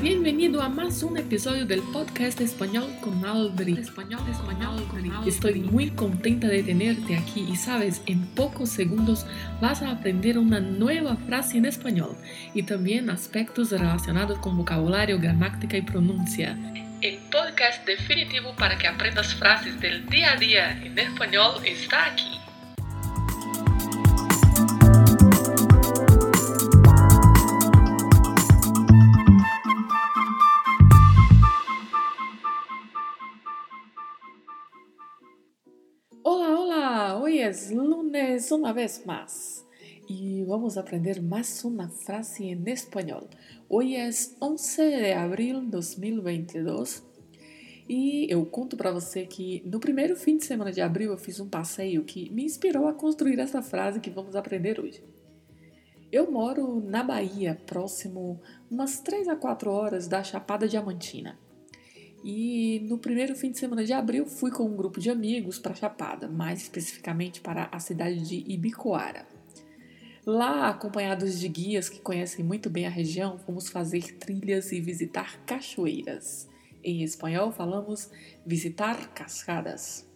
Bienvenido a más un episodio del podcast Español con Aldri. Español, español con Aldri. Estoy muy contenta de tenerte aquí y sabes, en pocos segundos vas a aprender una nueva frase en español y también aspectos relacionados con vocabulario, gramática y pronuncia. El podcast definitivo para que aprendas frases del día a día en español está aquí. Lunes una vez más y vamos a aprender más una frase en español. Hoy es 11 de abril de 2022 e eu conto para você que no primeiro fim de semana de abril eu fiz um passeio que me inspirou a construir essa frase que vamos aprender hoje. Eu moro na Bahia, próximo umas 3 a 4 horas da Chapada Diamantina. E no primeiro fim de semana de abril fui com um grupo de amigos para Chapada, mais especificamente para a cidade de Ibicoara. Lá, acompanhados de guias que conhecem muito bem a região, fomos fazer trilhas e visitar cachoeiras. Em espanhol, falamos visitar cascadas.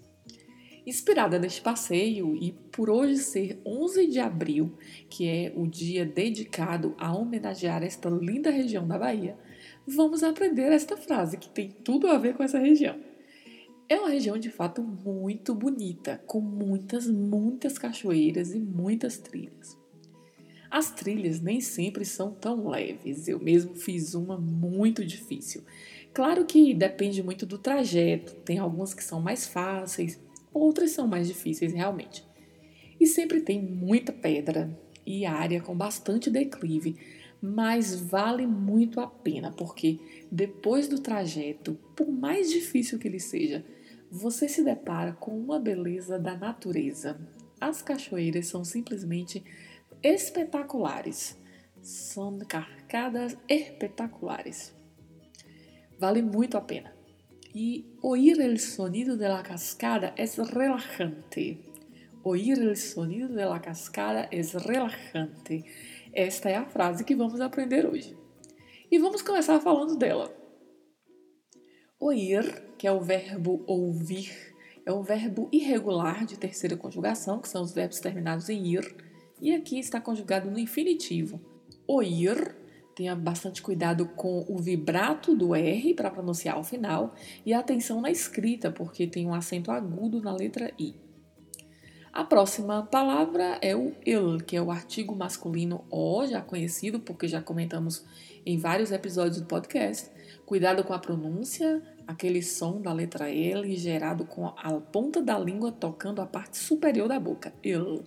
Inspirada neste passeio e por hoje ser 11 de abril, que é o dia dedicado a homenagear esta linda região da Bahia, vamos aprender esta frase que tem tudo a ver com essa região. É uma região de fato muito bonita, com muitas, muitas cachoeiras e muitas trilhas. As trilhas nem sempre são tão leves, eu mesmo fiz uma muito difícil. Claro que depende muito do trajeto, tem algumas que são mais fáceis, outras são mais difíceis realmente. E sempre tem muita pedra e área com bastante declive, mas vale muito a pena, porque depois do trajeto, por mais difícil que ele seja, você se depara com uma beleza da natureza. As cachoeiras são simplesmente espetaculares. São carcadas espetaculares. Vale muito a pena. E oír el sonido de la cascada es relajante. Oír el sonido de la cascada es relajante. Esta é a frase que vamos aprender hoje. E vamos começar falando dela. Oír, que é o verbo ouvir, é um verbo irregular de terceira conjugação, que são os verbos terminados em ir, e aqui está conjugado no infinitivo. Oír, tenha bastante cuidado com o vibrato do R para pronunciar o final e atenção na escrita, porque tem um acento agudo na letra I. A próxima palavra é o il, que é o artigo masculino o, já conhecido porque já comentamos em vários episódios do podcast. Cuidado com a pronúncia, aquele som da letra L gerado com a ponta da língua tocando a parte superior da boca. Il.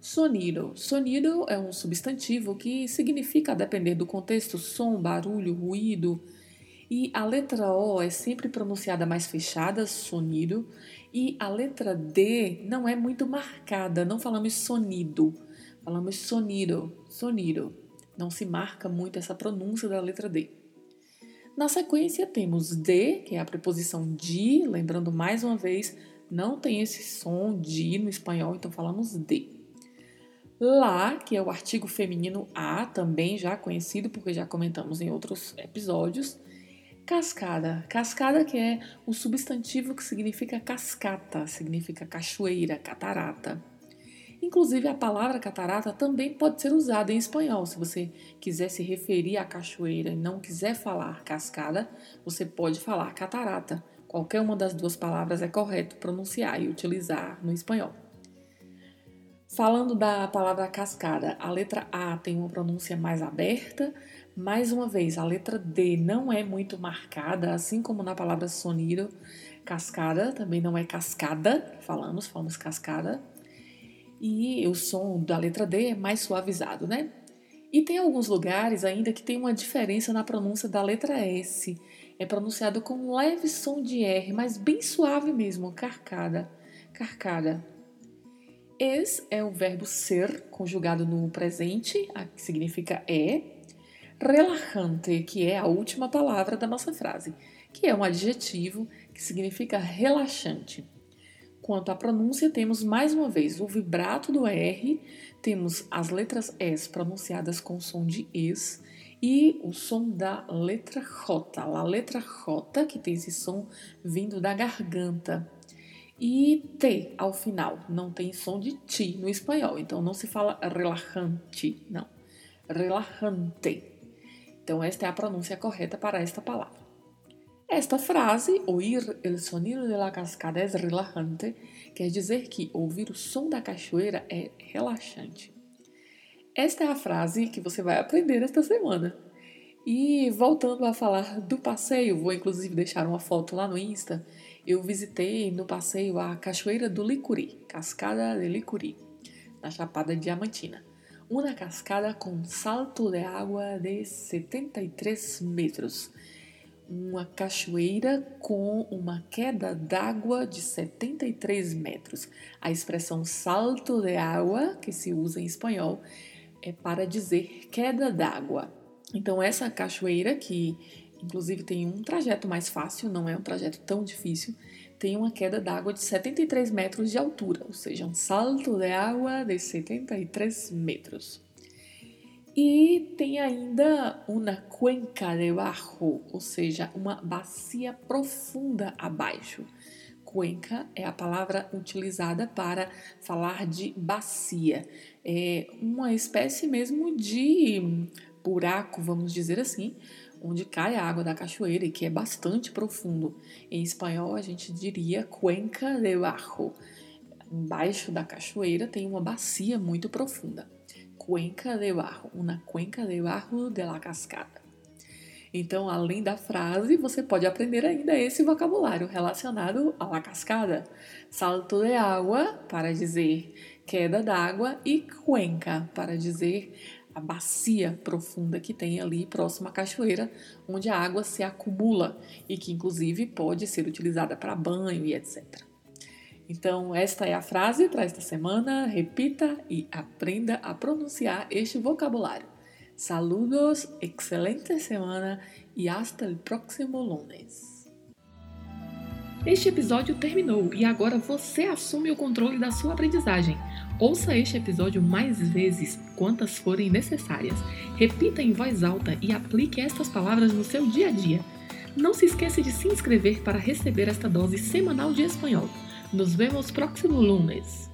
Sonido. Sonido é um substantivo que significa, a depender do contexto, som, barulho, ruído. E a letra O é sempre pronunciada mais fechada, sonido, e a letra D não é muito marcada, não falamos sonido, falamos sonido, sonido. Não se marca muito essa pronúncia da letra D. Na sequência temos D, que é a preposição de, lembrando mais uma vez, não tem esse som de no espanhol, então falamos de. Lá, que é o artigo feminino a, também já conhecido porque já comentamos em outros episódios. Cascada. Cascada que é o substantivo que significa cascata, significa cachoeira, catarata. Inclusive a palavra catarata também pode ser usada em espanhol. Se você quiser se referir à cachoeira e não quiser falar cascada, você pode falar catarata. Qualquer uma das duas palavras é correto pronunciar e utilizar no espanhol. Falando da palavra cascada, a letra A tem uma pronúncia mais aberta, mais uma vez, a letra D não é muito marcada, assim como na palavra sonido. Cascada também não é cascada, falamos, falamos cascada. E o som da letra D é mais suavizado, né? E tem alguns lugares ainda que tem uma diferença na pronúncia da letra S. É pronunciado com um leve som de R, mas bem suave mesmo, carcada, carcada. Es é o verbo ser conjugado no presente, que significa é, relajante, que é a última palavra da nossa frase, que é um adjetivo que significa relaxante. Quanto à pronúncia, temos mais uma vez o vibrato do R, temos as letras S pronunciadas com som de es e o som da letra J, a letra J, que tem esse som vindo da garganta. E T ao final, não tem som de T no espanhol, então não se fala relajante, não. Relajante. Então, esta é a pronúncia correta para esta palavra. Esta frase, oír el sonido de la cascada es relajante, quer dizer que ouvir o som da cachoeira é relaxante. Esta é a frase que você vai aprender esta semana. E voltando a falar do passeio, vou inclusive deixar uma foto lá no Insta. Eu visitei no passeio a Cachoeira do Licuri, Cascada de Licuri, na Chapada Diamantina. Uma cascada com salto de água de 73 metros uma cachoeira com uma queda d'água de 73 metros. A expressão salto de água, que se usa em espanhol, é para dizer queda d'água. Então, essa cachoeira, que inclusive tem um trajeto mais fácil, não é um trajeto tão difícil, tem uma queda d'água de 73 metros de altura, ou seja, um salto de água de 73 metros. E tem ainda uma cuenca debaixo, ou seja, uma bacia profunda abaixo. Cuenca é a palavra utilizada para falar de bacia. É uma espécie mesmo de buraco, vamos dizer assim, onde cai a água da cachoeira e que é bastante profundo. Em espanhol, a gente diria cuenca debaixo. Embaixo da cachoeira tem uma bacia muito profunda cuenca de barro, uma cuenca de barro de la cascada. Então, além da frase, você pode aprender ainda esse vocabulário relacionado à la cascada. Salto de água para dizer queda d'água e cuenca para dizer a bacia profunda que tem ali próximo à cachoeira, onde a água se acumula e que inclusive pode ser utilizada para banho e etc. Então, esta é a frase para esta semana. Repita e aprenda a pronunciar este vocabulário. Saludos, excelente semana e hasta el próximo lunes. Este episódio terminou e agora você assume o controle da sua aprendizagem. Ouça este episódio mais vezes, quantas forem necessárias. Repita em voz alta e aplique estas palavras no seu dia a dia. Não se esqueça de se inscrever para receber esta dose semanal de espanhol. Nos vemos próximo lunes.